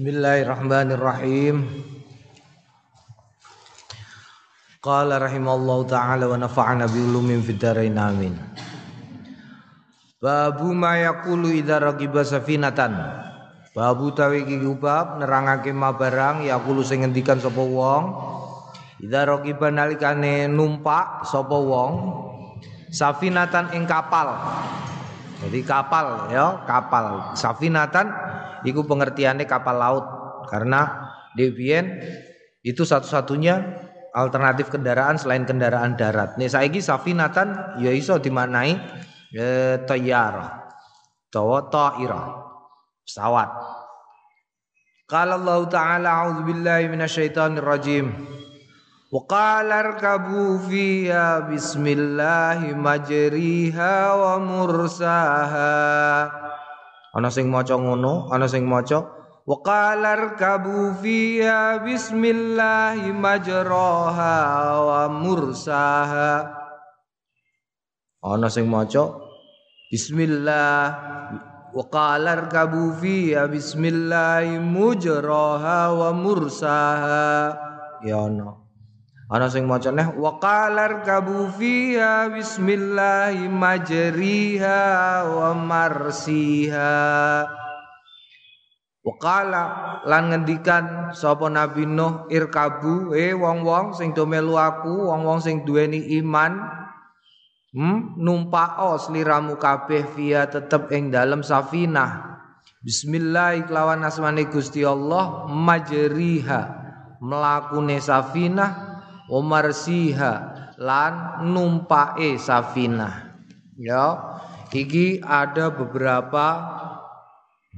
Bismillahirrahmanirrahim. Qala rahimallahu taala wa nafa'ana bi ulumin fid dharain amin. Babu ma yaqulu idza raqiba safinatan. Babu tawi iki nerangake ma barang yaqulu sing ngendikan sapa wong idza raqiba nalikane numpak sapa wong safinatan ing kapal. Jadi kapal ya, kapal. Safinatan Iku pengertiannya kapal laut karena Devien itu satu-satunya alternatif kendaraan selain kendaraan darat. Nih saiki safinatan ya iso dimaknai e, tayyarah. Tawa ta'irah. Pesawat. Qala Allah Ta'ala billahi minasyaitonir rajim. Wa qala arkabu fiha bismillahi majriha wa mursaha. Ana sing maca ngono ana sing maca wa qalar kabu fiha bismillahi majraha wa mursaha. Ana sing maca bismillah wa qalar kabu fiha bismillahi mujraha wa mursaha. Ya ana Ana sing maca neh wa qalar kabu fiha bismillahi majriha wa marsiha. Wakala lan ngendikan sapa Nabi Nuh irkabu eh wong-wong sing do melu aku wong-wong sing duweni iman hmm numpao sliramu kabeh via tetep ing dalem safinah Bismillah kelawan asmane Gusti Allah majriha mlakune safinah Umar Siha lan numpake Safina. Ya, iki ada beberapa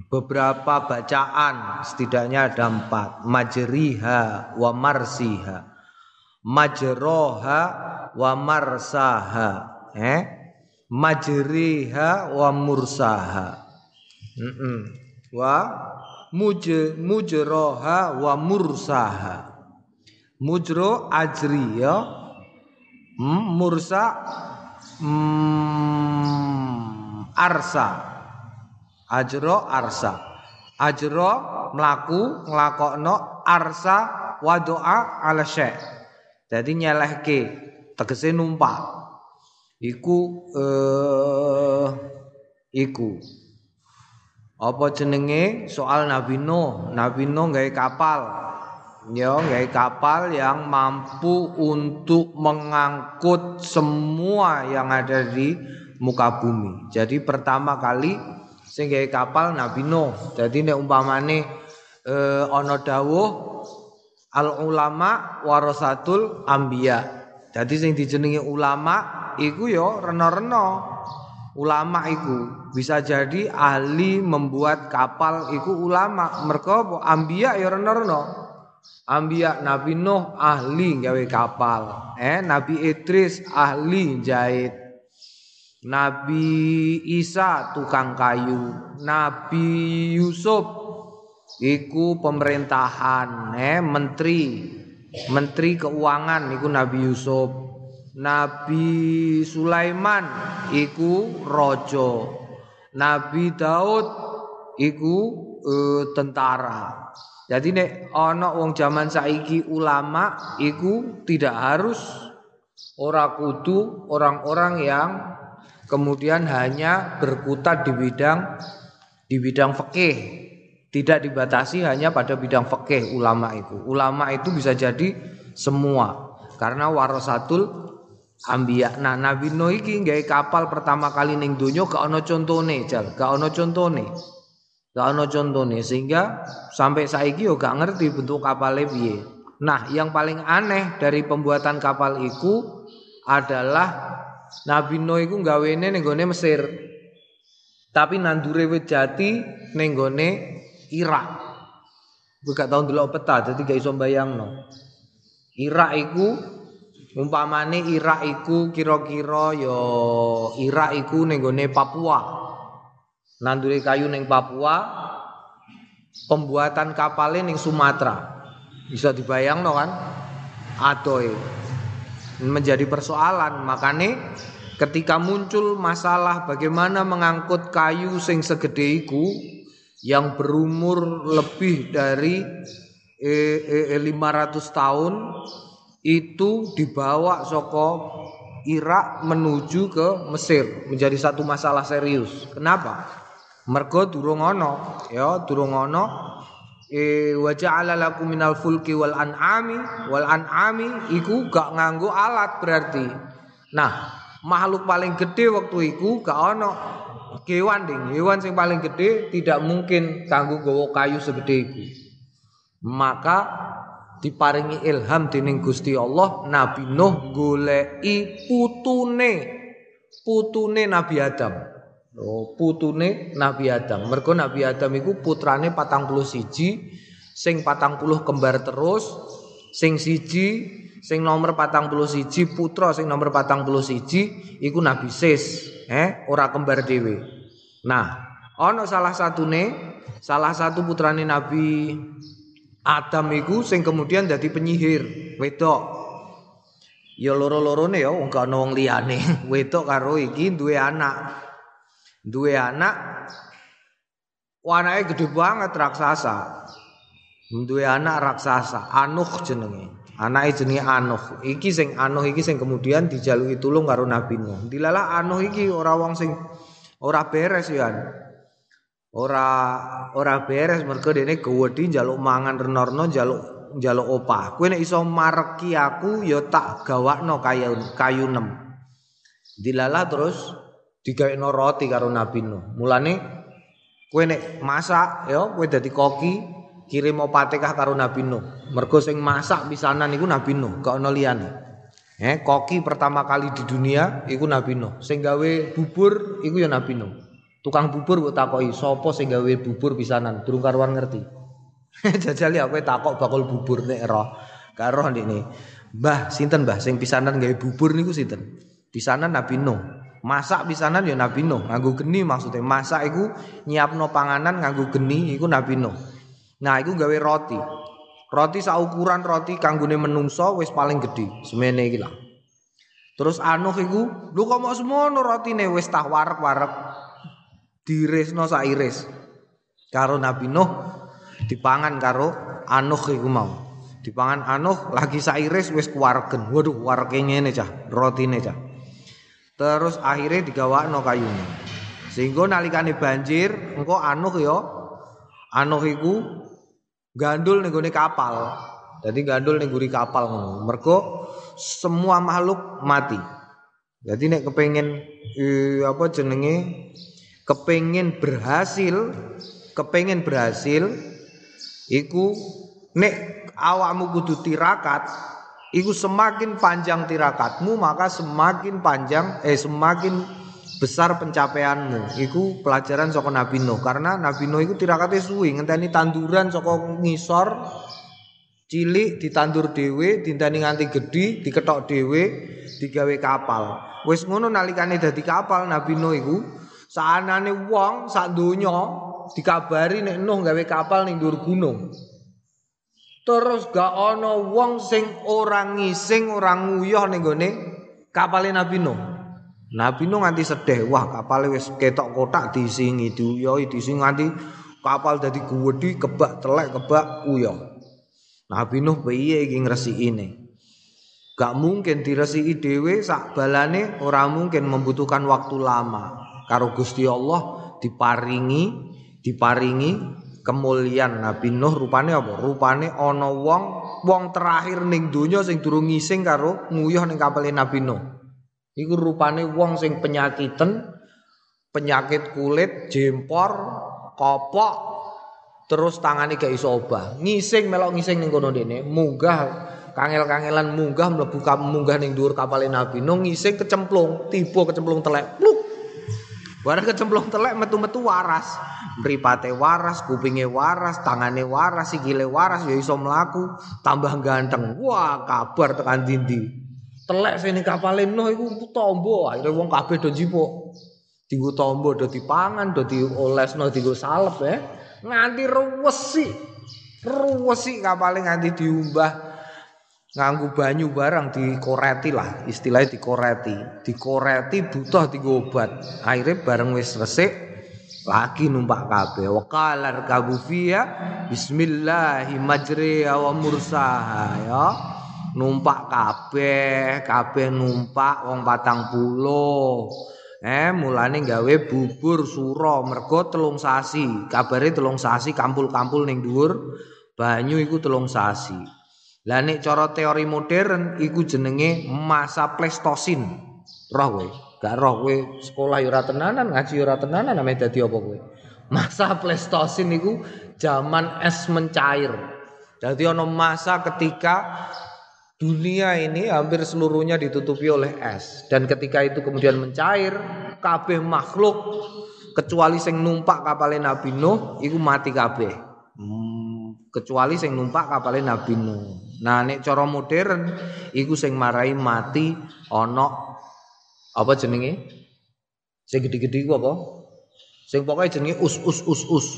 beberapa bacaan, setidaknya ada empat. Majriha wa marsiha. Majroha wa marsaha. Eh? Majriha wa mursaha. Mm -mm. Wa muj mujroha wa mursaha mujro ajri ya. Hmm, mursa hmm, arsa. Ajro arsa. Ajro melaku nglakokno arsa wa doa ala syekh. Jadi nyelehke tegese numpak. Iku eh iku. Apa jenenge? Soal Nabi Nuh. Nabi Nuh gawe kapal ya gawe kapal yang mampu untuk mengangkut semua yang ada di muka bumi. Jadi pertama kali sing gawe kapal Nabi Nuh. Jadi nek umpamane eh, ana dawuh al ulama warasatul anbiya. Jadi sing dijenengi ulama iku ya rena-rena. Ulama iku bisa jadi ahli membuat kapal iku ulama. Mereka ambia ya rena-rena. Ambia Nabi Nuh ahli gawe kapal. Eh Nabi Idris ahli jahit. Nabi Isa tukang kayu. Nabi Yusuf iku pemerintahan, eh menteri. Menteri keuangan iku Nabi Yusuf. Nabi Sulaiman iku rojo. Nabi Daud iku uh, tentara. Jadi nek ana wong zaman saiki ulama iku tidak harus ora kudu orang-orang yang kemudian hanya berkutat di bidang di bidang fikih. Tidak dibatasi hanya pada bidang fikih ulama itu. Ulama itu bisa jadi semua karena warasatul ambiya. Nah, Nabi Nuh iki gawe kapal pertama kali ning donya gak ana contone, Jal. Gak ana contone. Gak ono contohnya sehingga sampai saiki yo gak ngerti bentuk kapal piye. Nah, yang paling aneh dari pembuatan kapal itu adalah Nabi Nuh iku gawene ning Mesir. Tapi nandure wit jati ning Irak. Gue gak tau dulu peta jadi gak iso bayangno. Irak iku umpamane Irak iku kira-kira yo Irak iku ning Papua nanduri kayu neng Papua pembuatan kapalnya neng Sumatera. Bisa dibayang no kan? Adoy. Menjadi persoalan. Makanya ketika muncul masalah bagaimana mengangkut kayu sing segede iku yang berumur lebih dari eh, eh, 500 tahun itu dibawa soko Irak menuju ke Mesir. Menjadi satu masalah serius. Kenapa? Mergo durung ana, ya durung ana e wa ja'ala lakum minal fulki wal an'ami wal an'ami iku gak nganggo alat berarti. Nah, makhluk paling gede waktu iku gak ana kewan ding. Hewan sing paling gede tidak mungkin kanggo gowo kayu segede iku. Maka diparingi ilham dening Gusti Allah Nabi Nuh goleki putune putune Nabi Adam. Oh, putune Nabi Adam. Mergo Nabi Adam iku putrane patang puluh siji, sing patang puluh kembar terus, sing siji, sing nomor patang puluh siji putra, sing nomor patang puluh siji, iku Nabi Sis, eh, ora kembar dewe. Nah, ono salah satu nih, salah satu putrane Nabi Adam iku sing kemudian jadi penyihir, wedok. Ya loro-lorone ya wong gak ono wong liyane. Wedok karo iki duwe anak duwe anak anake gede banget raksasa. Duwe anak raksasa Anuh jenenge. Anake jenenge Anuh. Iki sing Anuh iki sing kemudian dijaluki tulung karo Nabi Nuh dilalah Anuh iki ora wong sing ora beres ya ora ora beres mergo dene gawedi njaluk mangan renorno njaluk njaluk opah kowe nek iso mareki aku ya tak gawakno kayu kayu nem. Dilalah terus no roti karo Nabi Nuh. Mulane kowe nek masak ya kowe dadi koki kirim opatihah karo Nabi Nuh. Mergo sing masak pisanan iku Nabi Nuh, gak ono liyane. Eh, koki pertama kali di dunia iku Nabi Nuh. Sing gawe bubur iku ya Nabi Nuh. Tukang bubur mbok takoki sapa sing gawe bubur pisanan? Durung karuan ngerti. Jajali aku takok bakul bubur nek roh. Karo ndekne. Mbah, sinten Mbah sing pisanan gawe bubur niku sinten? Pisanan Nabi Nuh. Masak pisanan ya Nabi Nuh, nganggo geni maksudnya. Masak iku nyiapno panganan nganggo geni iku Nabi Nuh. Nah, iku gawe roti. Roti saukuran roti kanggone menungso wis paling gede, semene iki lah. Terus Anuh iku, lho kok mau semono rotine wis tah warek-warek. Diresno sak iris. Karo Nabi Nuh dipangan karo Anuh iku mau. Dipangan Anuh lagi sak iris wis kuwaregen. Waduh, wareke ngene cah, rotine cah. Terus akhirnya digawakno kayune. Sehingga nalikane banjir engko anuh ya anuh iku gandul ning kapal. Jadi gandul ning kapal ngono. Mergo semua makhluk mati. Jadi nek kepengin eh, apa jenenge kepengin berhasil, kepengin berhasil iku nek awakmu kudu tirakat Iku semakin panjang tirakatmu maka semakin panjang eh semakin besar pencapaianmu. Iku pelajaran saka Nabi Nuh karena Nabi Nuh iku tirakate suwi ngenteni tanduran saka ngisor cilik ditandur dhewe dinteni nganti gedhi diketok dhewe digawe kapal. Wis ngono nalikane dadi kapal Nabi Nuh iku saanane wong sak donya dikabari nek Nuh gawe kapal ning dhuwur gunung. Terus gak ono wong sing orang ngising orang nguyah ning gone kapale Nabi Nuh. Nabi Nuh nganti sedih, wah kapale wis ketok kotak disingi diuyoi dising nganti kapal dadi gedhi kebak telek kebak uyah. Nabi Nuh piye iki ngresikine? Gak mungkin diresiki dhewe sak balane ora mungkin membutuhkan waktu lama. Karo Gusti Allah diparingi diparingi kemuliaan Nabi Nuh rupane apa? Rupane ana wong wong terakhir ning donya sing durung ngising karo nguyuh ning kapal Nabi Nuh. Iku rupane wong sing penyakiten, penyakit kulit, jempor, kopok, terus tangane gak iso obah. Ngising melok ngising ning kono dene, munggah kangel-kangelan munggah mlebu munggah ning dhuwur kapal Nabi Nuh ngising kecemplung, tiba kecemplung telek. Pluk. Barang kecemplung telek metu-metu waras. Mripate waras, kupinge waras, tangane waras, sikile waras ya iso mlaku, tambah ganteng. Wah, kabar tekan dindi. Telek sini kapale Nuh iku tombo, akhire wong kabeh do njipuk. Dienggo tombo do dipangan, do diolesno, dienggo salep ya. Nganti ruwesi. Ruwesi kapale nganti diumbah nganggu banyu barang dikoreti lah istilahnya dikoreti. Dikoreti butuh tiga obat. Akhirnya bareng wis resik lagi numpak kabeh. Waqalar kabufia bismillahi majriha wa ya. Numpak kabeh kabeh numpak wong patang puluh. Eh mulane gawe bubur suro mergo telung sasi. Kabare telung sasi kampul-kampul ning dhuwur. Banyu iku telung sasi lah nek cara teori modern iku jenenge masa Pleistosin roh kowe Gak roh kowe sekolah yo ora tenanan, ngaji yo ora tenanan ame dadi apa kowe? Masa Pleistosin niku zaman es mencair. Jadi ono masa ketika dunia ini hampir seluruhnya ditutupi oleh es dan ketika itu kemudian mencair, kabeh makhluk kecuali sing numpak kapal Nabi Nuh iku mati kabeh. Kecuali sing numpak kapal Nabi Nuh. Nah nek cara modern iku sing marai mati ana apa jenenge? Sing gede-gede ku apa? Sing pokoke jenenge us us us us,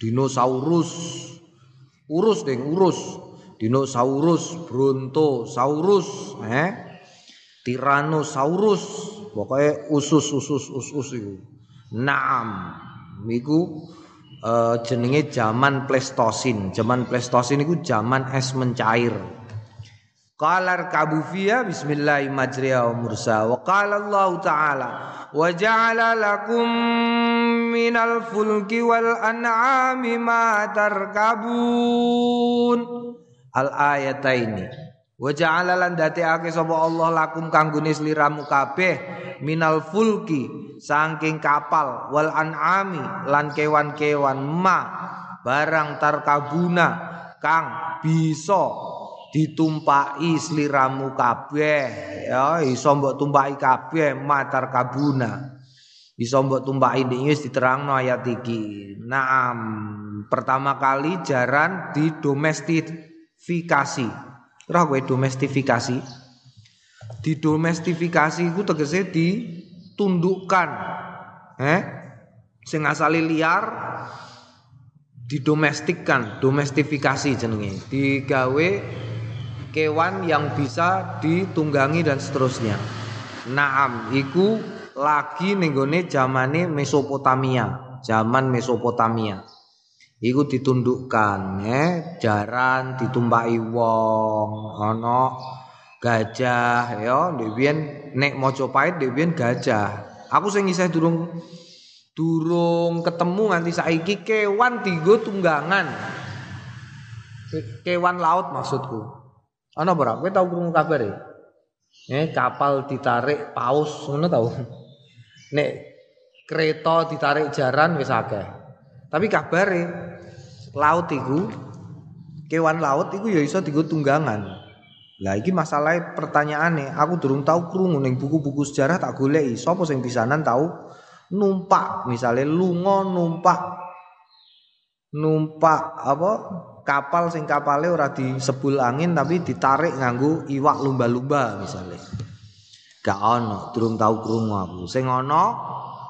dinosaurus. Urus ding, urus. Dinosaurus, brontosaurus, eh? Tyrannosaurus, pokoknya usus usus usus iku. Naam, iku uh, jenenge zaman Pleistosin. Zaman Pleistosin iku zaman es mencair. Qalar kabu fiya bismillahi majriha wa mursa wa qala Allah taala wa ja'ala lakum minal fulki wal an'ami ma tarkabun al ayataini wa ja'ala lan dadekake sapa Allah lakum kanggone sliramu kabeh minal fulki saking kapal wal an'ami lan kewan-kewan ma barang tarkabuna kang bisa ditumpaki sliramu kabeh. Ya iso mbok tumpaki kabeh matar kabuna iso mbok tumpaki iki wis diterangno ayat iki. Naam pertama kali jaran didomestifikasi ora kowe domestifikasi didomestifikasi iku tegese ditundukkan eh sing asale liar didomestikkan domestifikasi jenenge digawe kewan yang bisa ditunggangi dan seterusnya. Naam, iku lagi nenggone zamane Mesopotamia, zaman Mesopotamia. Iku ditundukkan, eh, jaran ditumpaki wong, ana gajah ya, dhewean nek Mojopahit dhewean gajah. Aku sing isih durung durung ketemu nganti saiki kewan tigo tunggangan. Kewan laut maksudku. Ana ora? Kowe tau krungu kabare? Eh kapal ditarik paus ngono tau. Nek kereta ditarik jaran wis akeh. Tapi kabare laut iku kewan laut iku ya iso dienggo tunggangan. Lah iki masalah pertanyaane, aku durung tau krungu ning buku-buku sejarah tak goleki sapa sing pisanan tau numpak, misalnya lunga numpak numpak apa kapal sing kapale ora disebul angin tapi ditarik nganggo iwak lumba-lumba misalnya. Gak ono, durung tau krungu aku. Sing ono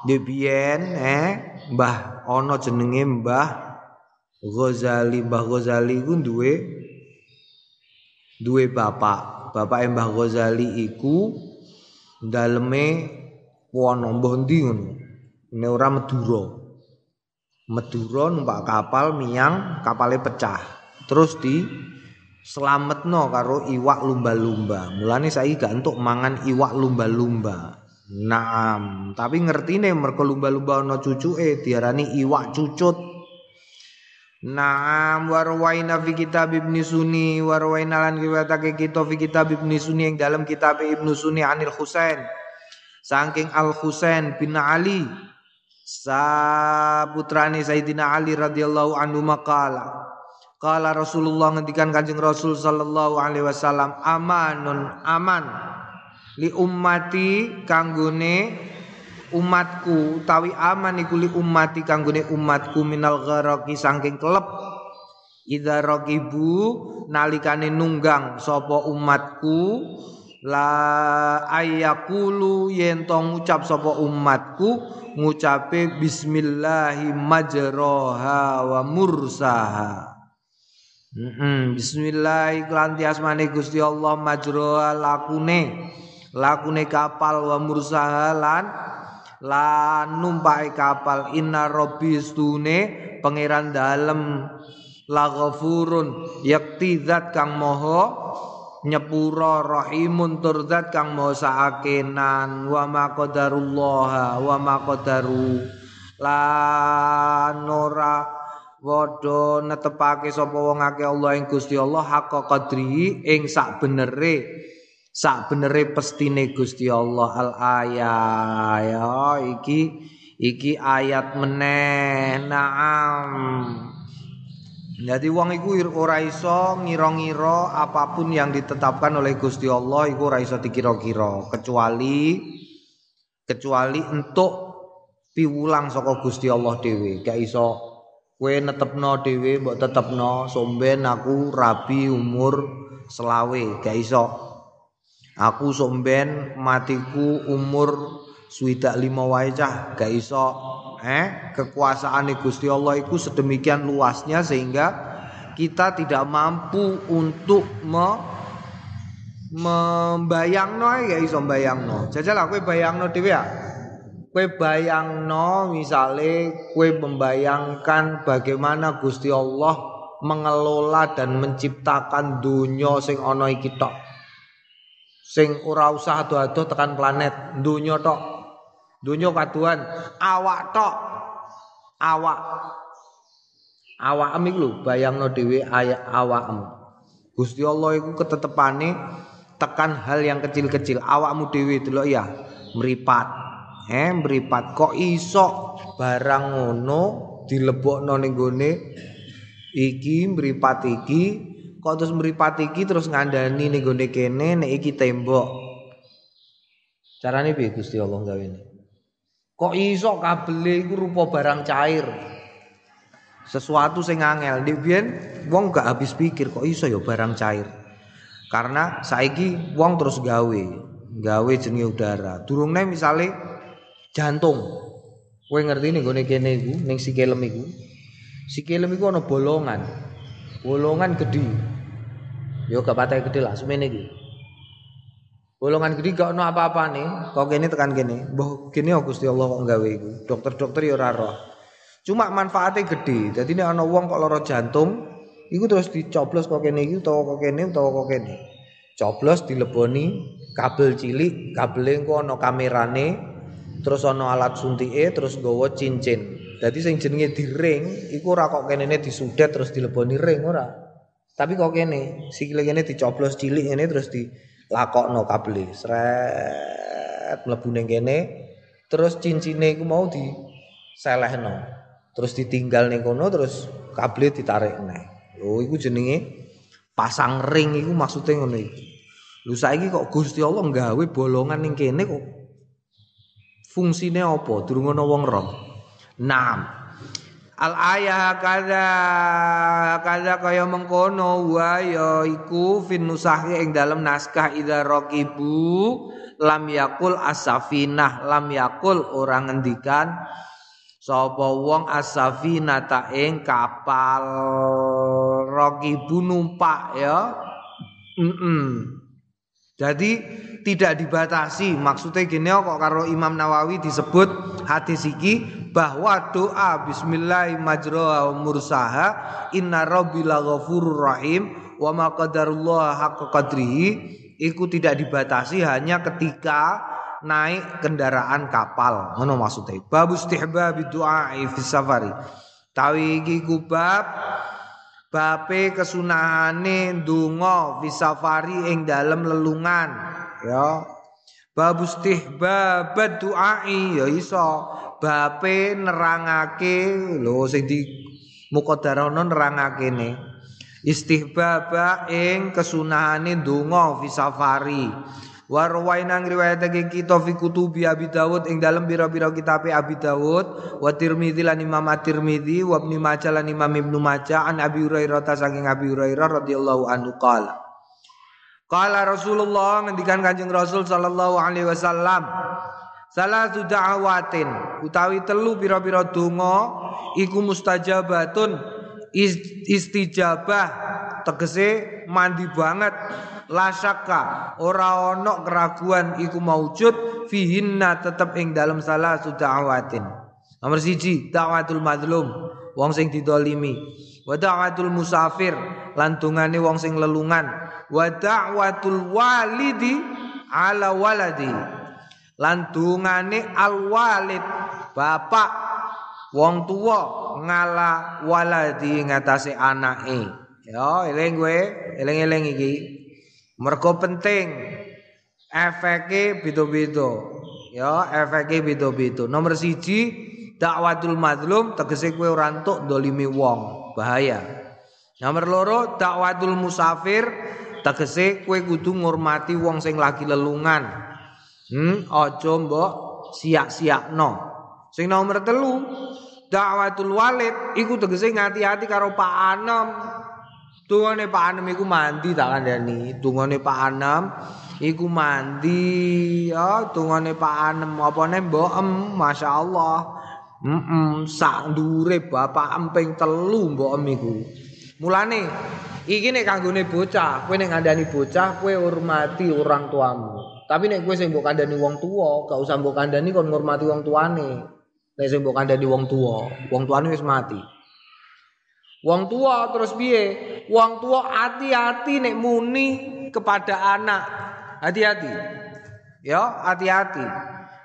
debien eh Mbah ono jenenge Mbah Ghazali. Mbah Ghazali ku duwe duwe bapak. Bapak Mbah Ghazali iku daleme wono mbah ndi ngono. Ini ora Madura. Madura numpak kapal miang kapalnya pecah. Terus di selametno karo iwak lumba-lumba. Mulane saya gak untuk mangan iwak lumba-lumba. Naam, tapi ngerti nih mereka lumba-lumba no cucu eh diarani iwak cucut. Naam warwaina fi kitab Ibnu Sunni warwaina lan riwayatake kita fi kitab Ibnu Sunni yang dalam kitab Ibnu Sunni Anil Husain. Saking Al Husain bin Ali Sa putrane Sayyidina Ali radhiyallahu anhu maqala Kala Rasulullah ngendikan Kanjeng Rasul sallallahu alaihi wasallam amanun aman li ummati kanggone umatku tawi aman iku li ummati umatku minal gharaqi saking kelep idza raqibu nalikane nunggang sapa umatku la ayakulu yen to ngucap sapa umatku ngucape bismillahi majroha wa mursaha Mm -hmm. Bismillah iklanti asmane Gusti Allah majroha lakune lakune kapal wa mursaha lan lan numpai kapal inna rabbi stune pangeran dalem. La ghafurun yakti zat kang moho nyepura rahimun turzat kang moho saakenan. Wa ma qadarullah wa ma qadaru. Lan ora Wodo netepake sapa wong akeh Allah ing Gusti Allah hak qadri ing sak benere sak benere pestine Gusti Allah al ayat. Ya iki iki ayat meneh. Naam. Jadi wong iku ora iso ngira-ngira apa pun yang ditetapkan oleh Gusti Allah iku ora iso dikira-kira. Kecuali kecuali untuk piwulang saka Gusti Allah dhewe. Gak iso Kue netepno dhewe mbok tetepno somben aku rabi umur selawe. Gak iso. Aku somben matiku umur swidak lima wae cah gak iso. Eh, kekuasaan Gusti Allah itu sedemikian luasnya sehingga kita tidak mampu untuk me membayangno ya iso bayangno. Jajal aku bayangno dhewe ya. Kue bayangno misale kue membayangkan bagaimana Gusti Allah mengelola dan menciptakan dunia sing ana iki. Sing ora usah ado-ado tekan planet, dunia tok. Dunia kaduan awak tok. Awak. Awak iku lho bayangno dhewe awakmu. Gusti Allah iku ketetepane tekan hal yang kecil-kecil awakmu dhewe delok ya meripat eh mripat kok iso barang ngono dilebokno ning gone iki mripat iki kok terus mripat iki terus ngandani ning gone kene nek iki tembok carane piye Gusti Allah ini kok iso kabel iku rupa barang cair sesuatu sing angel ndek biyen wong gak habis pikir kok iso ya barang cair karena saiki wong terus gawe gawe jenenge udara durungne misale jantung. Kowe ngerti ning gone kene iku ning sikilem iku. Sikilem iku ana bolongan. Bolongan gedhi. Yo gak patah gedhe lah semene iki. Bolongan gedhi gak ono apa-apane, kok kene tekan kene. Mbah kene Gusti Allah kok gawe iku. Dokter-dokter yo ora roh. Cuma manfaatnya gede. Jadi ini ana wong kok lara jantung, iku terus dicoblos kok kene iki utawa kok kene utawa kok kene. Coblos dileboni kabel cilik, kabel engko ana kamerane, terus ana alat suntike terus nggawa cincin. Dadi sing jenenge diring iku ora kok kene disudet terus dileboni ring ora. Tapi kok kene sikile kene dicoblos cilik ngene terus dilakokno kabel. Sret mlebu ning kene terus cincine iku mau di selehno. Terus ditinggal ning kono terus kabel ditarik neh. Lho iku jenenge pasang ring iku maksudnya ngono iki. Lu saiki kok Gusti Allah nggawe bolongan ning kene kok fungsine apa durung ana wong roh Naam Al ayah kada kada kaya mengkono wa ya iku fin nusahi ing dalam naskah idza raqibu lam yakul asafinah lam yakul orang ngendikan sapa wong asafina ta ing kapal raqibu numpak ya mm -mm. Jadi tidak dibatasi. Maksudnya gini kok karo Imam Nawawi disebut hadis iki bahwa doa bismillah majra mursaha inna rabbila ghafurur rahim wa ma qadarullah haqqa qadrihi itu tidak dibatasi hanya ketika naik kendaraan kapal. Ngono maksudnya. Babu istihbab doa fi safari. Tawi iki kubab Bape kesunahane ndonga fisafari ing dalem lelungan ya. Bab istihbab du'ai ya iso. Bape nerangake lho sing di muqaddarana nerangake ne. Istihbab ing kesunahane ndonga fisafari. Wa rawaina ngriwayatake kita fi kutubi Abi Dawud ing dalem bira-bira kitab Abi Dawud wa Tirmizi lan Imam At-Tirmizi wa Ibnu Majah lan Imam Ibnu Majah an Abi Hurairah saking Abi Hurairah radhiyallahu anhu qala. Qala Rasulullah ngendikan Kanjeng Rasul sallallahu alaihi wasallam Salatu da'awatin utawi telu pira-pira donga iku mustajabatun istijabah tegese mandi banget la syakka ora ana keraguan iku maujud fihinna tetep ing dalam salah awatin. Nomor siji da'watul madlum wong sing didolimi. Wa musafir lantungane wong sing lelungan. Wa walidi ala waladi. Lantungane al walid bapak wong tua ngala waladi ngatasi anake. Ya, eling kowe, eling-eling iki. Mergo penting efeknya beda-beda. Ya, efeknya beda-beda. Nomor siji dakwatul madlum tegese kowe ora entuk dolimi wong, bahaya. Nomor loro dakwatul musafir tegese kowe kudu ngurmati wong sing lagi lelungan. Hmm, aja mbok siak-siakno. Sing nomor telu dakwatul walid iku tegese ngati-ati karo Pak Anem. Tungane Pak Anem iku mandi tak kandhani. Tungane Pak Anem iku mandi ya tungane Pak Anem apane mbok em masyaallah Mm sak ndure bapak emping telu mbok iku. Mulane iki nek kanggone bocah, kowe nek ngandani bocah kowe hormati orang tuamu. Tapi nek kowe sing mbok kandhani wong tuwa, gak usah mbok kandhani kon ngurmati wong tuane. Nek sing mbok kandhani wong tuwa, wong tuane wis mati. Wong tua terus piye? Wong tua hati-hati nek muni kepada anak. Hati-hati. Ya, hati-hati.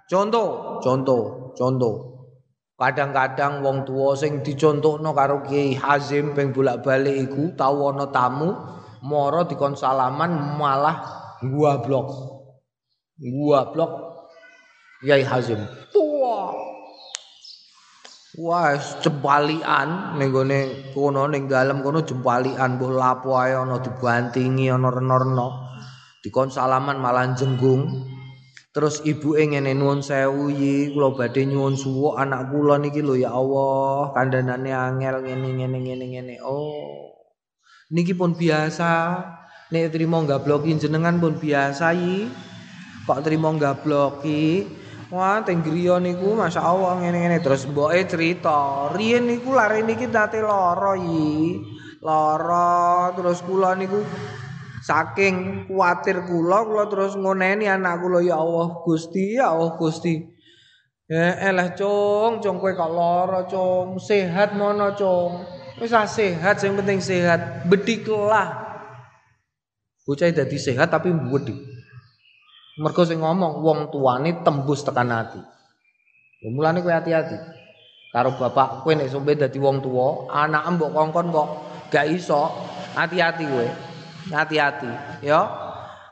Contoh, contoh, contoh. Kadang-kadang wong tua sing dicontohno karo Kiai Hazim ping bolak-balik iku tau tamu mara dikon salaman malah gua blok. Gua blok Kiai Hazim. Wah. Wah, jempalian ning gone kono ning dalem kono jempalian mbuh lapo ae ana dibantingi ana reno-reno. Dikon salaman malah jenggung. Terus ibu ngene nuwun sewu yi kula badhe nyuwun suwuk anak kula niki lho ya Allah kandhanane angel ngene ngene ngene ngene. Oh. Niki pun biasa. Nek trimo gabloki jenengan pun biasa yi. Kok trimo gabloki Wah, teng griya niku masyaallah ngene-ngene terus mboke cerita. Riyen niku lare niki nate lara yi. Lara terus kula niku Saking kuatir kula kula terus ngoneni anak kula ya Allah Gusti ya Allah Gusti. Ya elah cung, cung kowe kok lara cung, sehat mono cung. Wis sehat sing penting sehat, bediklah. Bocah dadi sehat tapi bedik. Mergo sing ngomong wong tuane tembus tekan ati. Ya mulane kowe hati-hati. Karo bapak kowe nek sombe dadi wong tuwa, anak mbok kongkon kok gak iso, hati-hati kowe. Hati-hati, ya.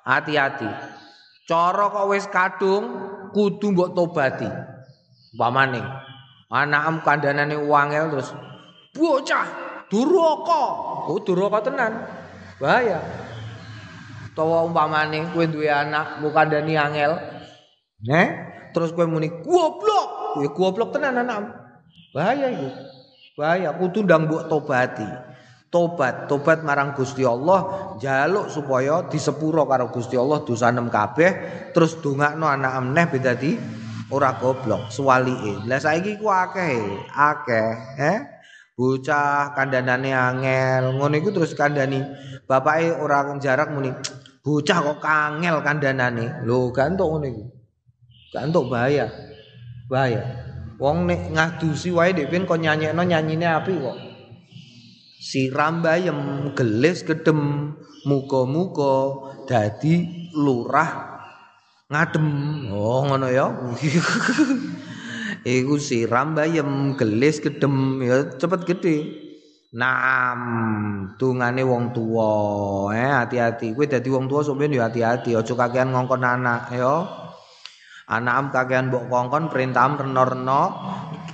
Hati-hati. Cara kok wis kadung kudu mbok tobati. Umpamane anakem kandhanane wangel terus bocah duraka. Oh duraka tenan. Bahaya. Tawa umpamane kowe duwe anak mbok kandhani angel. Nek terus kowe muni goblok. Kowe goblok tenan anak. Bahaya itu. Bahaya kudu ndang mbok tobati. tobat tobat marang Gusti Allah jaluk supaya disepuro karo Gusti Allah dosa nem kabeh terus dongakno anak amneh beda di ora goblok suwalike lah saiki ku akeh akeh eh bocah kandhanane angel ngono iku terus kandhani bapake ora jarak muni bocah kok kangel kandhanane lho gak entuk ngono iku gak entuk bahaya. Bahaya. Wong nek ngadusi wae dhek ben kok nyanyekno nyanyine api kok. Siram bayem gelis gedem muga-muga dadi lurah ngadem. Oh ngono ya. Iku siram bayem gelis gedem ya cepet gede Naam, tungane wong tua, eh hati-hati. Kowe dadi wong tua sampeyan ya hati-hati, aja kakean ngongkon anak ya. Anakam kakean mbok kongkon perintaham reno-reno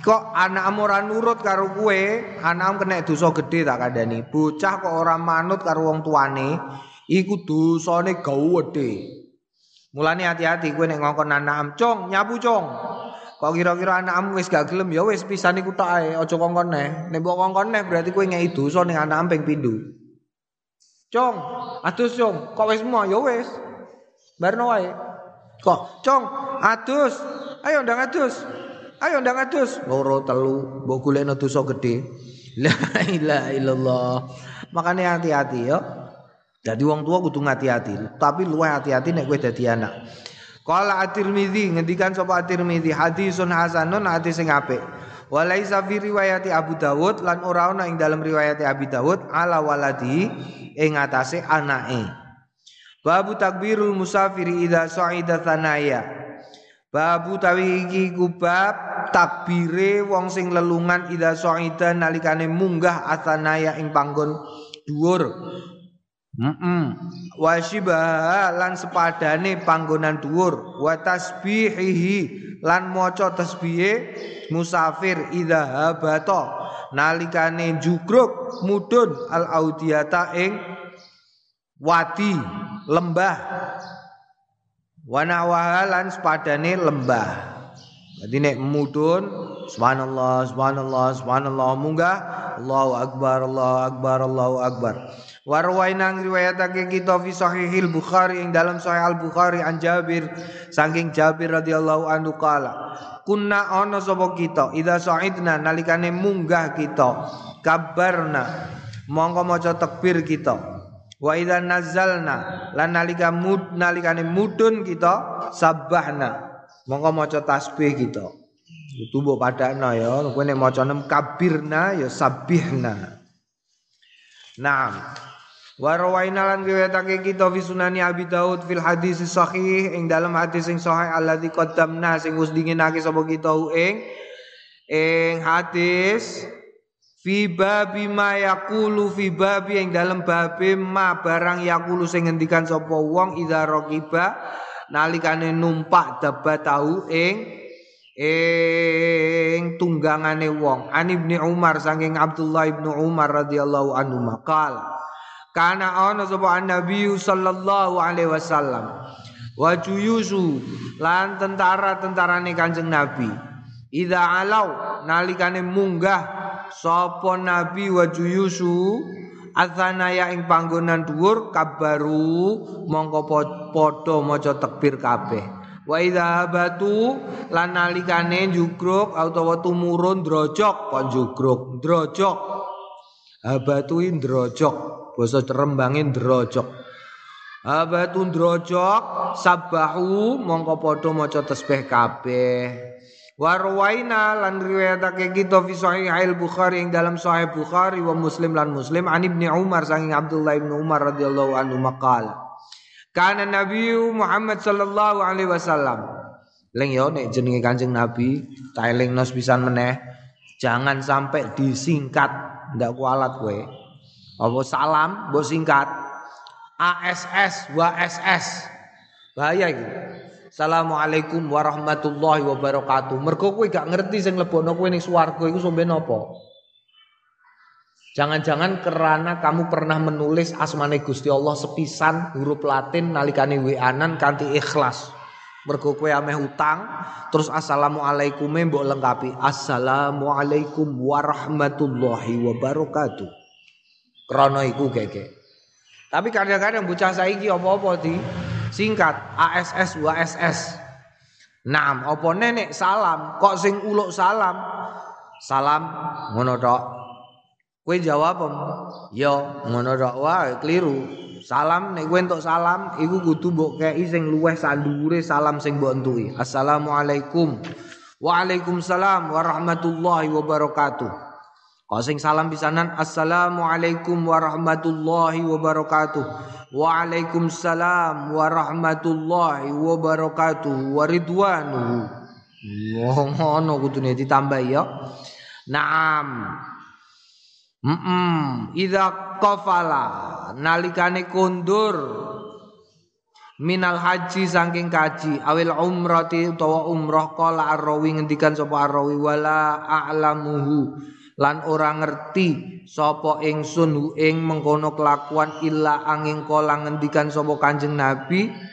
kok anakmu ora nurut karo kowe? Anakmu kena dosa gedhe tak kandhani. Bocah kok ora manut karo wong tuane? Iku dosane gawedhe. Mulane hati-hati kowe nek ngongkon anakmu cong nyapu cong kok kira-kira anakmu wis gak gelem ya wis pisan iku tok ae aja kongkon nek mbok kongkon berarti kowe ngeki dosa ning anakmu ping pindho cong adus cong kok wis mau ya wis barno wae Kok, Cong, adus. Ayo ndang adus. Ayo ndang adus. Loro telu, mbok golekno dosa gedhe. La ilaha illallah. Makane hati-hati ya. Jadi wong tua kudu hati-hati, tapi luwe hati-hati nek kowe dadi anak. Qala At-Tirmidzi ngendikan sapa At-Tirmidzi hadisun hasanun hadis sing apik. Walaisa fi riwayati Abu Dawud lan ora ana ing dalam riwayat Abi Dawud ala waladi ing atase anake. Babu takbirul musafiri idza sa'ida thanaya. Babu tawi iki kubab takbire wong sing lelungan idza sa'ida nalikane munggah athanaya ing panggon dhuwur Mm lan sepadane panggonan dhuwur. Wa tasbihihi lan maca tasbihe musafir idza habata. Nalikane jugruk mudun al audiyata ing wadi lembah. Wa lan sepadane lembah. Jadi nek mudun subhanallah subhanallah subhanallah munggah. Allahu akbar Allahu akbar Allahu akbar Warwaina riwayatake kita fi sahihil Bukhari ing dalam sahih Al Bukhari an Jabir saking Jabir radhiyallahu anhu kala kunna ana sapa kita? Idza sa'idna nalikane munggah kita. Kabarna mongko maca takbir kita. Wa idza nazzalna lan nalika mud nalikane mudun kita sabbahna. Mongko maca tasbih kita. Itu mbok padakno ya kowe nek macane kabirna ya sabbihna. Naam Warawaina lan riwayatake kita fi sunani Abi Daud fil hadis sahih ing dalam hadis sing sahih alladzi qaddamna sing wis dinginake sapa kita ing ing hadis fi babi ma yaqulu fi babi ing dalam babi ma barang yaqulu sing ngendikan sapa wong idza raqiba nalikane numpak dabat tahu ing ing tunggangane wong. An ibni Umar saking Abdullah ibnu Umar radhiyallahu anhu maqala Kana ana sapa Nabi sallallahu alaihi wasallam. Wa juyusu lan tentara-tentarane Kanjeng Nabi. Idza alau nalikane munggah sapa Nabi wa juyusu Athanaya ing panggonan dhuwur kabaru mongko padha maca takbir kabeh. Wa idza batu lan nalikane jugruk utawa tumurun drojok kon jugruk drojok. Abatu drojok basa rembangin drojok Abatun drojok sabahu mongko padha maca tasbih kabeh. Warwaina lan riwayatake kita fi sahih Bukhari ing dalam sahih Bukhari wa Muslim lan Muslim an Ibnu Umar saking Abdullah ibnu Umar radhiyallahu anhu maqal. Kana Nabi Muhammad sallallahu alaihi wasallam. Leng yo nek jenenge Kanjeng Nabi, ta elingno pisan meneh. Jangan sampai disingkat, ndak kualat kowe. Apa salam mbok singkat ASS WSS. Bahaya iki. Assalamualaikum warahmatullahi wabarakatuh. Mergo kowe gak ngerti sing lebono kowe ning swarga iku sombe napa. Jangan-jangan karena kamu pernah menulis asmane Gusti Allah sepisan huruf Latin nalikane wianan kanthi ikhlas. Mergo kowe ameh utang, terus assalamualaikum mbok lengkapi. Assalamualaikum warahmatullahi wabarakatuh. Krono iku keke. Tapi kadang-kadang bocah saiki apa-apa di singkat ASS WSS. Naam, apa nenek salam, kok sing uluk salam? Salam ngono tok. Kowe jawab? Yo, ngono tok. Wah, keliru. Salam nek kowe entuk salam iku kudu mbok kei sing luweh sandure salam sing mbok entuki. Assalamualaikum. Waalaikumsalam warahmatullahi wabarakatuh. Kau salam pisanan Assalamualaikum warahmatullahi wabarakatuh. Waalaikumsalam warahmatullahi wabarakatuh. Waridwanuhu. Ngono kudune ditambah ya. Naam. Mm -mm. Idza qafala nalikane kondur minal haji saking kaji awil umrati utawa umroh qala arrawi ngendikan sapa arrawi wala a'lamuhu lan ora ngerti sapa ingsun hu ing mengkono kelakuan illa angin kala ngendikan sapa Kanjeng Nabi.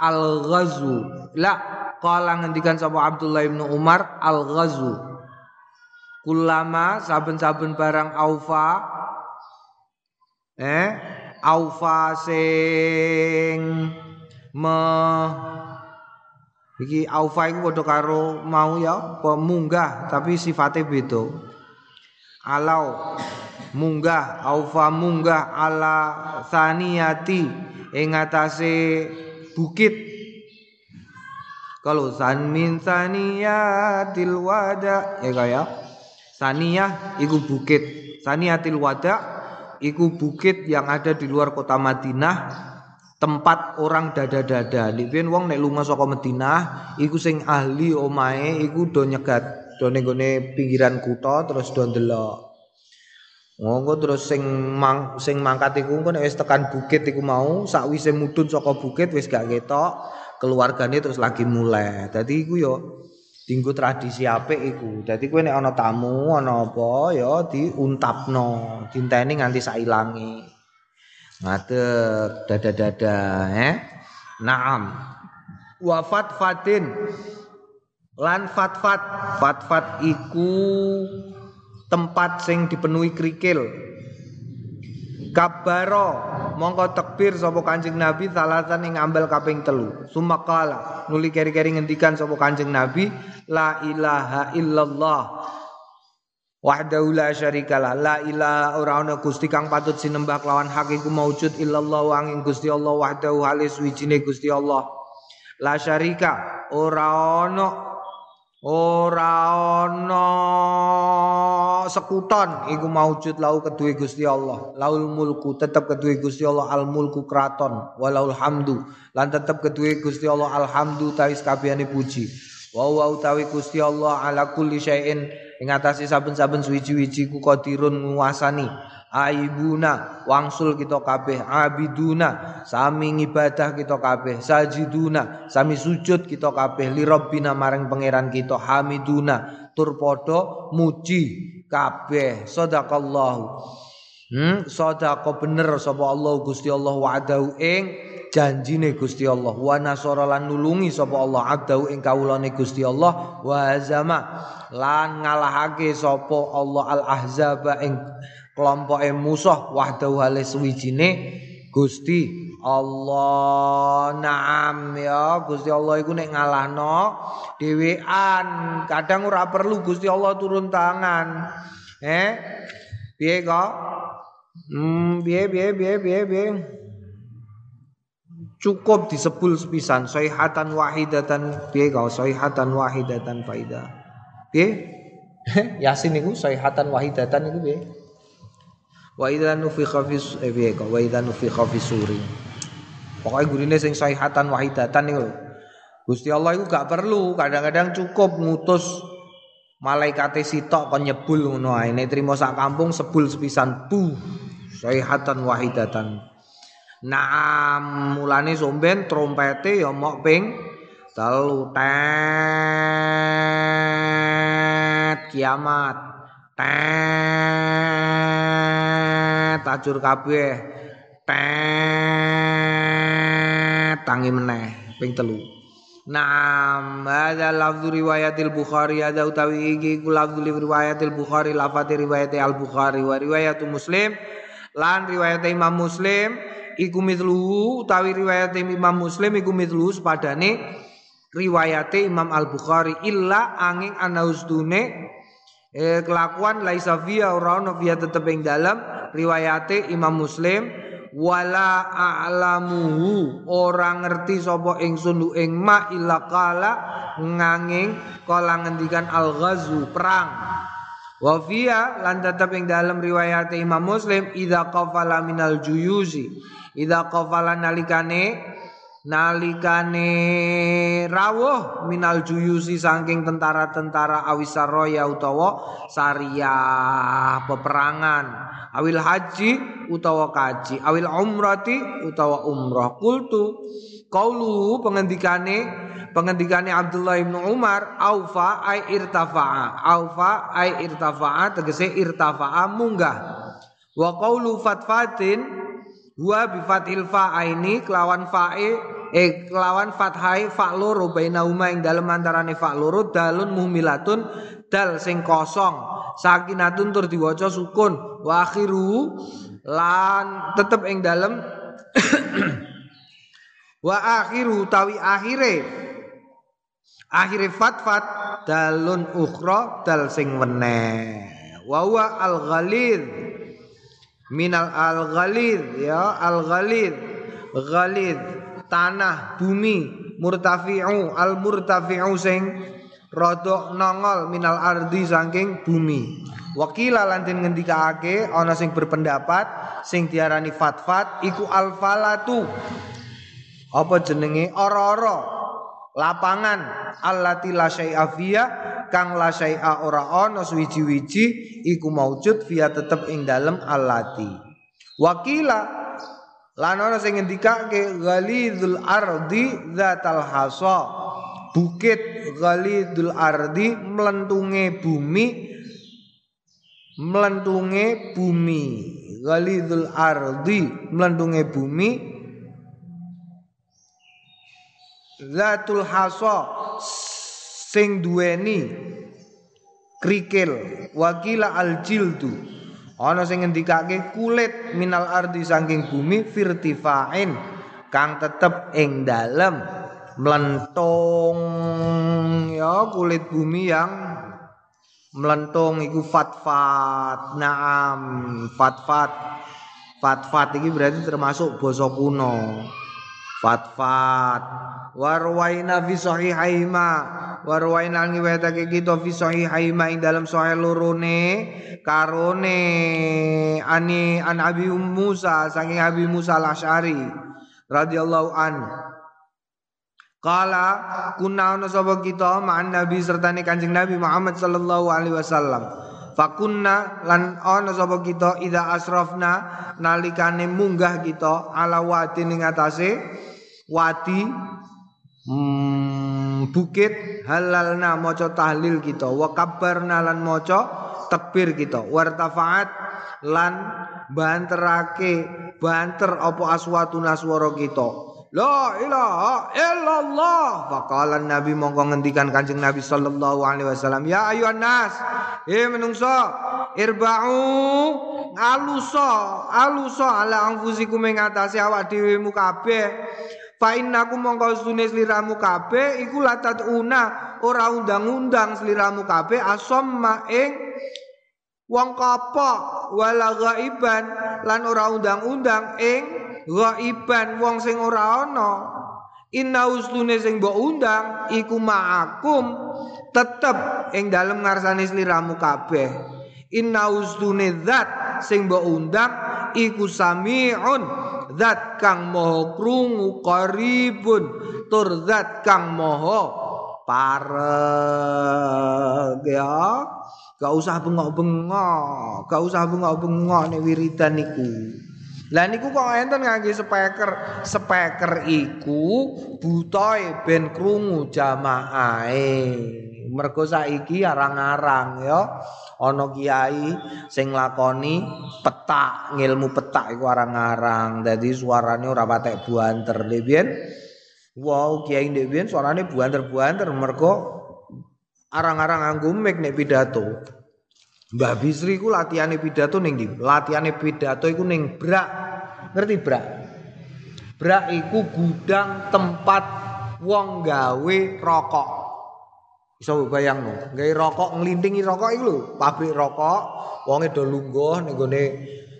Al ghazu la kala ngendikan sapa Abdullah bin Umar al ghazu kulama saben-saben barang aufa eh aufa sing me iki aufa iku padha karo mau ya pemunggah tapi sifatnya beda alau munggah aufa munggah ala saniyati ing atase bukit. Kalau san min saniyatil wada ya kaya saniyah iku bukit. Saniyatil wada iku bukit yang ada di luar kota Madinah. Tempat orang dada-dada. Liben wong nek lunga saka Madinah iku sing ahli omahe iku do nyegat do gone pinggiran kutha terus do ndelok. Monggo terus sing mang sing mangkat iku nek wis tekan bukit iku mau sakwise mudhun saka bukit wis gak ketok keluargane terus lagi mulai. Dadi iku yo dinggo tradisi apik iku. Dadi kowe nek ana tamu ana apa ya diuntapno, dinteni nganti sailange. Ngadeg dada-dada eh. Naam. Wafat fatin lan fatfat fatfat iku tempat sing dipenuhi krikil Kabaro mongko tekbir sapa Kanjeng Nabi salasan ing ambel kaping telu. Sumakala nuli keri-keri ngendikan sapa Kanjeng Nabi la ilaha illallah wahdahu la syarikalah la ilaha ora gusti kang patut sinembah kelawan hak iku maujud illallah wa angin Gusti Allah wahdahu halis wijine Gusti Allah. La syarika ora ora ana sekuton iku maujud lau kedue Gusti Allah. Laul mulku tetep kedue Gusti Allah al mulku kraton walaul hamdu. Lan tetep kedue Gusti Allah alhamdu tawis kabehane puji. Wa wa utawi Gusti Allah ala kulli syai'in ing atase saben-saben suwi-wiji ku qadirun nguasani aibuna wangsul kita kabeh abiduna sami ngibadah kita kabeh sajiduna sami sujud kita kabeh li rabbina maring pangeran kita hamiduna. Tur padha muji kabeh sadaqallahu. Hmm sadaqa bener sapa Allah Gusti Allah wa'adahu ing janjine Gusti Allah. Wa nasara lan nulungi sapa Allah abdahu ing kawulane Gusti Allah. Wa azama lan ngalahake sapa Allah al ahzaba ing kelompoke musuh wahdahu hale suwijine Gusti Allah. Naam ya. Gusti Allah iku nek ngalahno dhewean. Kadang ora perlu Gusti Allah turun tangan. Eh piye kok? Hmm piye piye piye piye piye? Cukup disebul sepisan sayhatan wahidatan. Piye kok? Sayhatan wahidatan faida. Piye? Yasin niku sayhatan wahidatan niku piye Wa idza nufikha fi eh wa idza nufikha fi suri. Pokoke gurine sing sahihatan wahidatan niku. Gusti Allah itu gak perlu, kadang-kadang cukup ngutus malaikat sitok kon nyebul ngono ae. Nek trimo sak kampung sebul sepisan bu. Sahihatan wahidatan. Naam mulane somben trompete ya mok ping telu tet kiamat tet tajur kabeh. Tet tangi meneh ping telu. Naam hadza lafzu riwayatil Bukhari hadza utawi iki ku lafzu riwayatil Bukhari lafati riwayat Al Bukhari wa riwayat Muslim. Lan riwayat Imam Muslim iku mithluhu utawi riwayat Imam Muslim iku mithluhu sepadane riwayat Imam Al Bukhari illa angin anaustune eh, kelakuan laisa fiya ora ono fiya tetep ing dalam riwayate Imam Muslim wala a'lamuhu ora ngerti sapa ingsun ing ma illa qala nganging kala ngendikan al ghazu perang. Wa fiya lan tetep ing dalam riwayate Imam Muslim idza qafala minal juyuzi idza qafala nalikane nalikane rawuh minal juyusi saking tentara-tentara awisaroya utawa saria peperangan. Awil haji utawa kaji awil umrati utawa umrah. Kultu kaulu pengendikane pengendikane Abdullah bin Umar aufa ai irtafa'a. Aufa ai irtafa'a tegese irtafa'a munggah. Wa qaulu fatfatin Wa bi fathil fa'aini kelawan fa'e eh kelawan fathai fa loro bainauma ing dalem antarane fa loro dalun muhmilatun dal sing kosong. Sakinatun tur diwaca sukun. Wa akhiru lan tetep ing dalem. Wa akhiru tawi akhire. Akhire fat dalun ukhra dal sing weneh. Wa huwa al ghalid minal al ghalid ya al ghalid ghalid tanah bumi murtafi'u al murtafi'u sing rada nongol minal ardi saking bumi. Wakila lantin ngendikake ana sing berpendapat sing diarani fatfat iku al falatu apa jenenge? Ora-ora. Lapangan. Allati la syai'a kang la syai'a ora ana suwiji-wiji iku maujud via tetep ing dalem allati. Wakila lan ana sing ngendikake ghalidul ardi zatal hasa. Bukit ghalidul ardi melentunge bumi melentunge bumi. Ghalidul ardi melentunge bumi. Zatul hasa sing duweni krikil. Wakila al jildu ana sing ngendikake kulit minal ardi saking bumi firtifain kang tetep ing dalem. Melentung ya kulit bumi yang melentung iku fatfat naam fatfat. Fatfat ini berarti termasuk basa kuno fatfat. Warwaina fi sahihaima. Warwaina ngiwetake kita fi sahihaima ing dalam sahih lorone karone ani an Abi Musa saking Abi Musa al-Asy'ari radhiyallahu anhu. Kala kuna ono sapa kita ma'an Nabi serta Kanjeng Nabi Muhammad sallallahu alaihi wasallam. Fakunna lan ono sapa kita ida asrafna nalikane munggah kita ala wadi ning wadi hmm, bukit halalna maca tahlil kita wa kabarna lan maca takbir kita wartafaat lan banterake banter apa aswatuna swara kita La ilaha illallah. Faqala Nabi mongko ngendikan Kanjeng Nabi sallallahu alaihi wasallam, "Ya ayuhan nas, eh menungso, irba'u aluso, aluso ala anfusikum ing atase awak dhewe mu kabeh." Fa innaku mongko sune sliramu kabeh iku latat una ora undang-undang sliramu kabeh asamma ing wong kapok wala ghaiban lan ora undang-undang ing ghaiban wong sing ora ana. Inna ustune sing mbok undang iku ma'akum tetep ing dalem ngarsane sliramu kabeh. Inna ustune zat sing mbok undang iku samiun zat kang maha krungu qaribun tur zat kang maha pareg ya gak usah bengok-bengok gak usah bengok-bengok nek wiridan niku lah niku kok enten ngangge speaker. Speaker iku butoe ben krungu jamaahe. Mergo saiki arang-arang ya ana kiai sing lakoni petak, ngilmu petak iku arang-arang. Dadi suarane ora patek buanter. Wow kiai ndek biyen suarane buanter-buanter mergo arang-arang nganggo mic nek pidato. Mbak Bisri ku latihane pidato ning ndi? Latihane pidato iku ning Brak. Ngerti Brak? Brak iku gudang tempat wong gawe rokok. Iso bayangno, gawe rokok nglintingi rokok lho, pabrik rokok, wonge do lungguh ning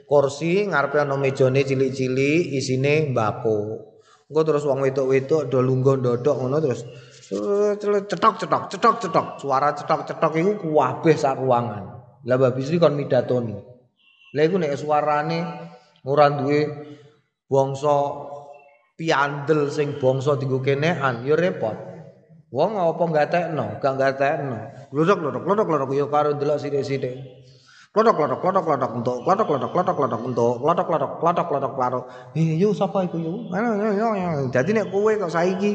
kursi ngarepe ana mejane cilik-cilik isine mbako. Engko terus wong wedok-wedok do lungguh ndodok ngono terus cetok cetok cetok cetok suara cetok cetok iku kuwabeh sak ruangan. Lah Mbak Bisri kon midatoni. Lah iku nek suarane ora duwe bangsa piandel sing bangsa dienggo kenean ya repot. Wong apa gatekno, gak gatekno. Glodok-glodok glodok-glodok ya karo delok sithik-sithik. Klotok-klotok klotok-klotok untuk klotok-klotok klotok-klotok untuk klotok-klotok klotok-klotok klotok. Eh yo sapa iku yo? Dadi nek kowe kok saiki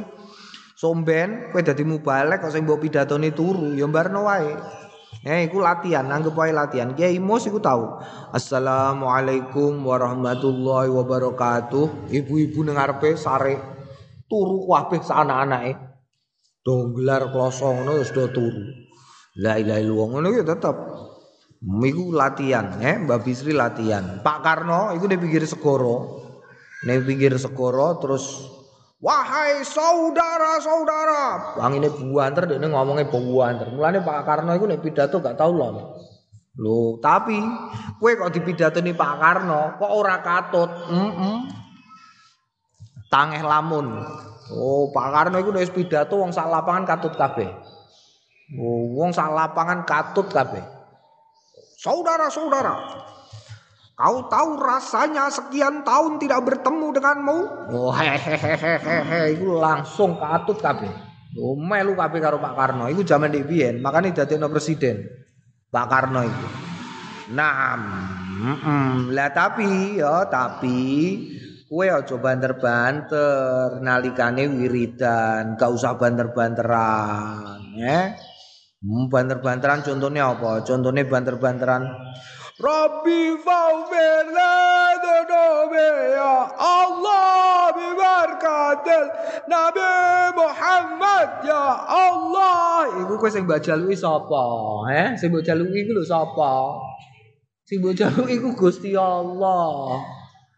somben kowe dadi mubalek kok sing mbok pidatone turu ya mbarno wae. Eh iku latihan, anggap wae latihan. Kiai Mus iku tahu. Assalamualaikum warahmatullahi wabarakatuh. Ibu-ibu ning sare turu kabeh sak anak-anake. Do gelar kloso ngono wis do turu. La ilaha illallah ngono ya tetep. Iku latihan, eh Mbak Bisri latihan. Pak Karno iku di pinggir segoro. Ning pinggir segoro terus Wahai saudara-saudara. Wangine buanter dekne ngomongnya buanter. Mulane Pak Karno iku nek pidato gak tau lho. Lho, tapi kowe kok dipidatoni Pak Karno kok ora katut? Heeh. Mm -mm. Tangeh lamun. Oh, Pak Karno iku wis pidato wong sak lapangan katut kabeh. Oh, wong sak lapangan katut kabeh. Saudara-saudara, kau tahu rasanya sekian tahun tidak bertemu denganmu? Oh, hehehehehe, itu langsung katut kabeh. Oh, melu kabeh karo Pak Karno. Iku zaman di biyen, makane dadekno presiden. Pak Karno itu. Nah, mm -mm. lah tapi ya tapi Kue aja banter-banter nalikane wiridan, gak usah banter-banteran, ya. Hmm, banter-banteran contohnya apa? Contohnya banter-banteran Rabbi faufir ya Allah bibarkatil Nabi Muhammad ya Allah. Iku kowe sing mbok jaluki sapa? Eh, sing mbok jaluki iku lho sapa? Sing jaluki iku Gusti Allah.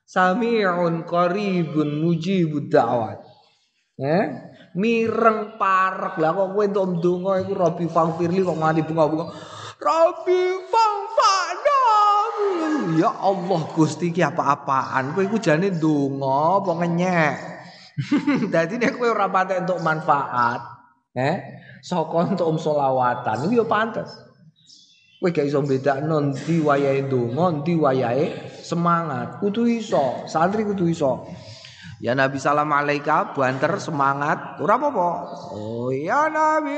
Sami'un qaribun mujibud da'wat. Eh? Mireng parek lah kok kowe entuk ndonga iku Rabbi Fangfirli kok nganti bunga-bunga. Rabbi Fangfana. Ya Allah Gusti ki apa-apaan. Kowe iku jane ndonga apa ngenyek. Dadi nek kowe ora manfaat, eh? Saka entuk um selawatan iku ya pantes. Kowe gak iso bedakno ndi wayahe ndonga, ndi wayahe semangat. Kudu iso, santri kudu iso. Ya Nabi salam alaika banter semangat ora apa-apa. Oh ya Nabi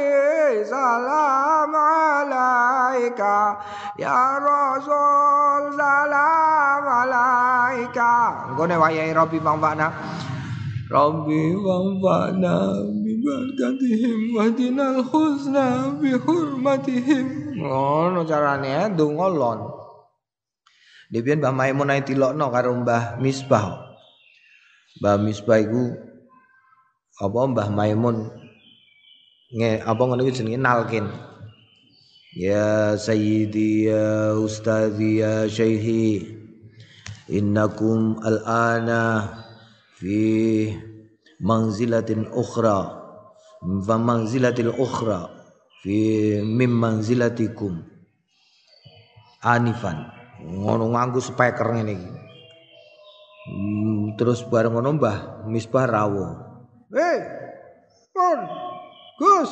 salam alaika ya Rasul salam alaika. Nggone wayahe Rabbi mangfa'na. Rabbi mangfa'na bi barakatihim wa dinal husna bi hurmatihim. Ngono carane donga lon. Debian Mbah Maimun ae tilokno karo Mbah Misbah. Mbah Misbah iku apa Mbah Maimun nge apa ngono jenenge nalkin. Ya sayyidi ya ustadhi ya syaihi innakum al-ana fi manzilatin ukhra fa manzilatil ukhra fi mim manzilatikum anifan ngono nganggo speaker ngene iki. Hmm, terus bareng ngono Mbah Misbah rawuh. "Hei, Pun, Gus.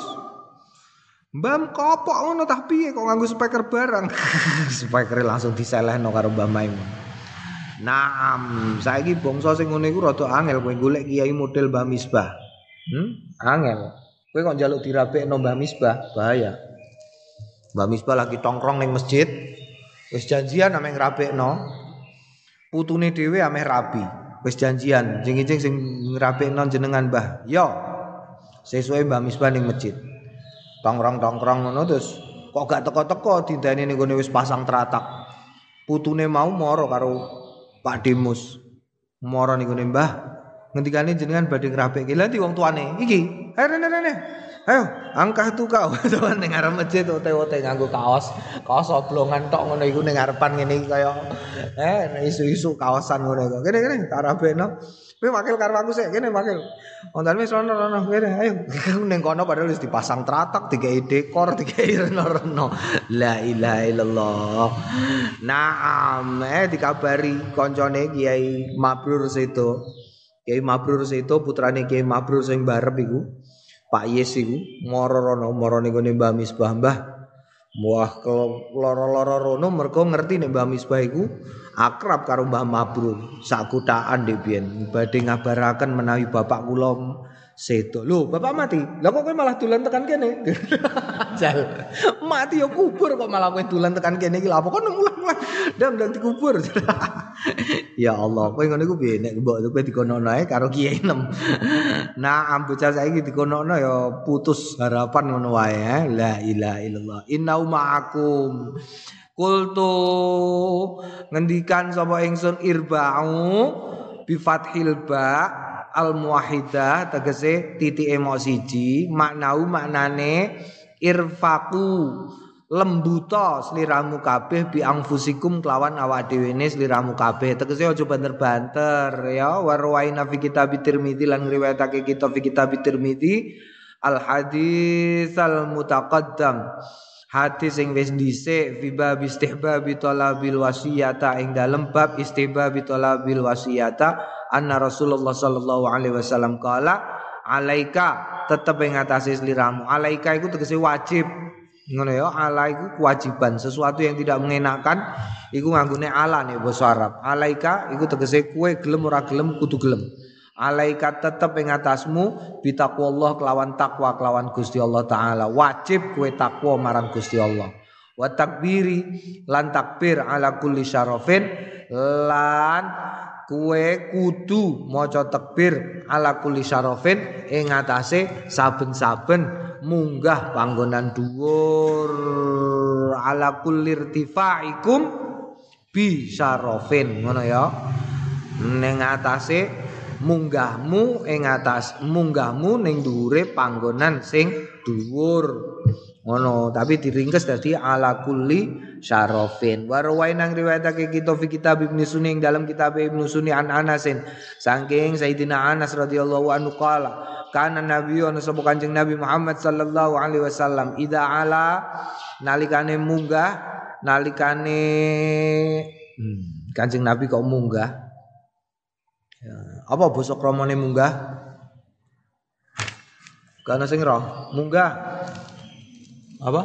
Mbam kopok ngono tah piye kok nganggo speaker bareng?" speaker langsung diselehno karo Mbah Maimun. Naam, saiki bangsa sing ngene iku rada angel kowe golek kiai model Mbah Misbah. Hmm? Angel. Kowe kok njaluk dirapekno Mbah Misbah, bahaya. Mbah Misbah lagi tongkrong ning masjid, Wis janjian ameh ngrapekno. Putune dhewe ameh rabi. Wis janjian, jeng-jeng sing ngrapekno jenengan Mbah. Yo. Sesuai Mbah Misbah ning masjid. Tongkrong-tongkrong ngono terus kok gak teko-teko dinteni ning wis pasang teratak. Putune mau moro karo Pak Demus. Moro ning Mbah. Ngendikane jenengan badhe ngrapekke. Lah wong tuane. Iki. Ayo rene. Ayo, angkah tuh kau. Tuhan ning arep masjid ote-ote kaos, kaos oblongan tok ngono iku ning ngarepan ngene iki kaya eh isu-isu kaosan ngono iku. Kene kene tak rabekno. Kowe wakil karo aku sik, kene wakil. Ontane wis rono rono kene ayo. Ning kono padahal wis dipasang tratak, dikai dekor, dikai reno-reno. La ilaha illallah. Naam, eh dikabari koncone Kiai Mabrur Seto. Kiai Mabrur Seto putrane Kiai Mabrur sing barep iku. Pak Yes iku mara rono ning gone Mbah Misbah Mbah. Wah loro-loro rono mergo ngerti nek Mbah Misbah iku akrab karo Mbah Mabrur. Sak kutaan dhek biyen badhe ngabaraken menawi bapak kula sedo. Lho, bapak mati. Lah kok kowe malah dolan tekan kene? Jal. mati yo kubur kok malah kowe dolan tekan kene iki lha kok mulang-mulang dan dan dikubur. ya Allah, kowe ngono iku piye nek mbok kowe dikonono ae karo kiai nem. nah, bocah saiki dikonono ya putus harapan ngono wae eh. La ilaha illallah. Inna ma'akum. Kultu ngendikan sapa ingsun irba'u bi fathil ba' al muwahidah tegese titik emosi siji maknau maknane irfaku lembuta sliramu kabeh bi angfusikum kelawan awak dhewe ne sliramu kabeh. Tegese aja banter-banter ya. Warwaina fi kitab Tirmizi lan ngriwayatake kitab fi kitab Tirmizi al hadis al mutaqaddam. Hadis sing wis dhisik fi bab istihbab talabil wasiyata. Ing dalem bab istihbab talabil wasiyata anna Rasulullah sallallahu alaihi wasallam kala alaika tetep ing atase sliramu alaika iku tegese wajib. Ngono ya ala iku kewajiban. Sesuatu yang tidak mengenakan iku nganggone ala nih basa Arab. Alaika iku tegese kue gelem ora gelem kudu gelem. Alaika tetep ing atasmu bitaqwallah kelawan takwa kelawan Gusti Allah taala. Wajib kue takwa marang Gusti Allah. Wa takbiri lan takbir ala kulli syarafin lan kue kudu maca takbir ala kulli syarafin ing atase saben-saben munggah panggonan dhuwur ala kulli irtifaikum bi syarafin. Ngono ya. Ning atase munggahmu ing atas munggahmu ning dhuwure panggonan sing dhuwur. Ngono tapi diringkes dadi ala kulli syarofin. Warwai nang riwayatake kita fi kitab Ibnu Sunni dalam kitab Ibnu Sunni an Anasin. Saking Sayyidina Anas radhiyallahu anhu qala kana nabi ana sapa kanjeng nabi Muhammad sallallahu alaihi wasallam ida ala nalikane munggah nalikane hmm, kanjeng nabi kok munggah? Ya, apa basa kramane munggah? Kana sing roh? Munggah. Apa?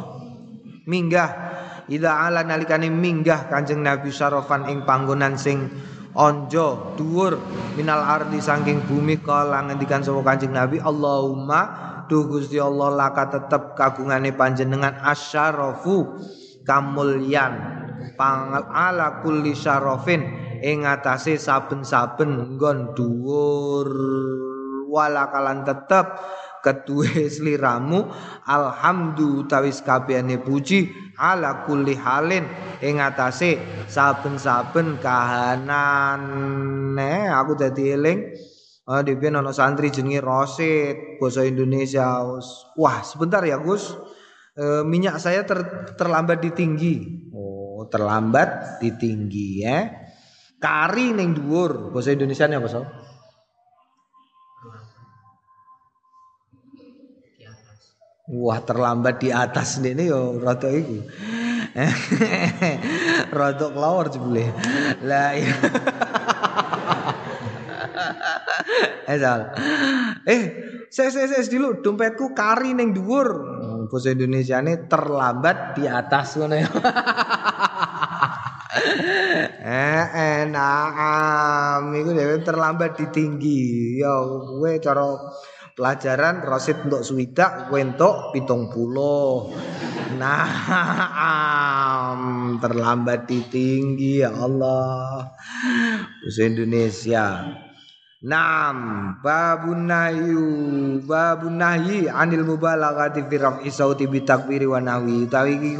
Minggah ida ala nalikane minggah kanjeng nabi syarofan ing panggonan sing onjo dhuwur minal ardi saking bumi kala ngendikan sapa Kanjeng Nabi Allahumma duh Gusti Allah laka tetep kagungane panjenengan asyarafu kamulyan pangal ala kulli syarafin ing atase saben-saben nggon dhuwur. Wala kalan tetep ketuwe sliramu alhamdu tawis kabehane puji ala kulli halin ing atase saben-saben kahanan ne aku dadi eling Oh, di ana santri jenenge Rosid, bahasa Indonesia. Wah, sebentar ya, Gus. E, minyak saya ter, terlambat ditinggi. Oh, terlambat ditinggi ya. Kari ning dhuwur, bahasa Indonesia apa, So? Wah terlambat di atas ini yo rada iku. rada kelawar jebule. Lah iya. Esal. Eh, saya saya saya dulu dompetku kari neng dhuwur. Hmm, Bahasa Indonesia ini terlambat di atas ngono ya. eh enak am iku terlambat di tinggi. Yo kowe cara pelajaran rosid untuk swidak wentok pitung puluh. Nah terlambat di tinggi ya Allah. Bahasa Indonesia. Naam babun nahyu babun nahyi anil mubalaghati fi raf'i sauti bi takbiri wa nahwi. Utawi iki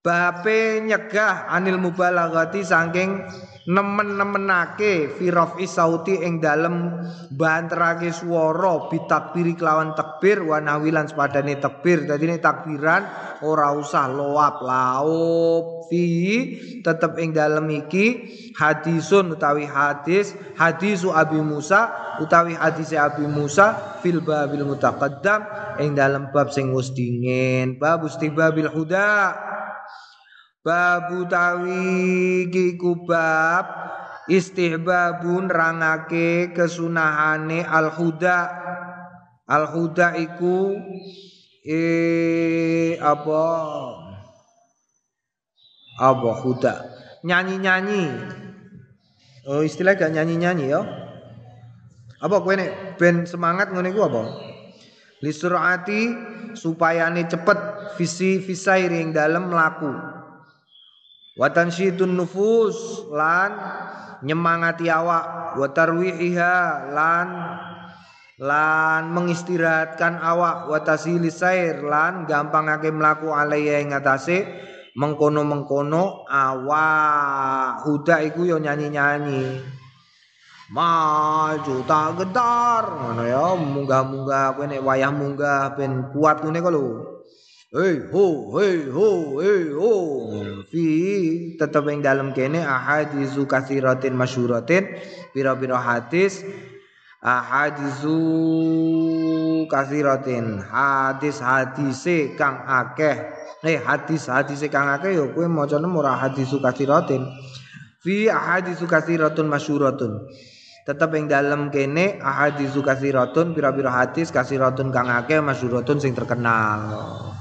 bape nyegah anil mubalaghati saking nemen-nemenake fi sauti ing dalem banterake swara bitakbiri kelawan takbir wa nawilan sepadane takbir dadi nek takbiran ora usah loap laup fi tetep ing dalem iki hadisun utawi hadis hadisu Abi Musa utawi hadis Abi Musa fil babil mutaqaddam ing dalem bab sing wis dingin. Bab istibabil huda Babu tawi kiku bab istihbabun rangake kesunahane al huda al huda iku eh apa? Apa huda? Nyanyi nyanyi oh istilah gak nyanyi nyanyi ya? Apa kowe nek ben semangat ngene iku apa? Lisurati supayane cepet visi visairi ing dalem mlaku wa tansyitun nufus lan nyemangati awak. Wa tarwihiha lan lan mengistirahatkan awak. Wa tasilis sair lan gampangake mlaku alaya ing atase mengkono-mengkono awak. Huda iku yo nyanyi-nyanyi. Maju tak gedar ngono ya munggah-munggah kowe wayah munggah ben kuat ngene lho Hei ho hei ho hei ho. Fi tetep ing dalam kene ahadisu katsiratin masyhuratin pira-pira hadis. Ahadisu katsiratin hadis hadise kang akeh. Eh hadis hadise kang akeh yo kowe macane ora hadisu katsiratin fi ahadisu katsiratun masyhuratun tetep ing dalem kene ahaditsu kasiratun pira-pira hadis kasiratun kang akeh masyhuratun sing terkenal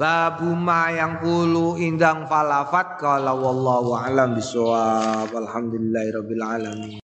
Babu ma yang kulu indang falafat. Kalau wallahu alam bisawab alhamdulillahirabbil alamin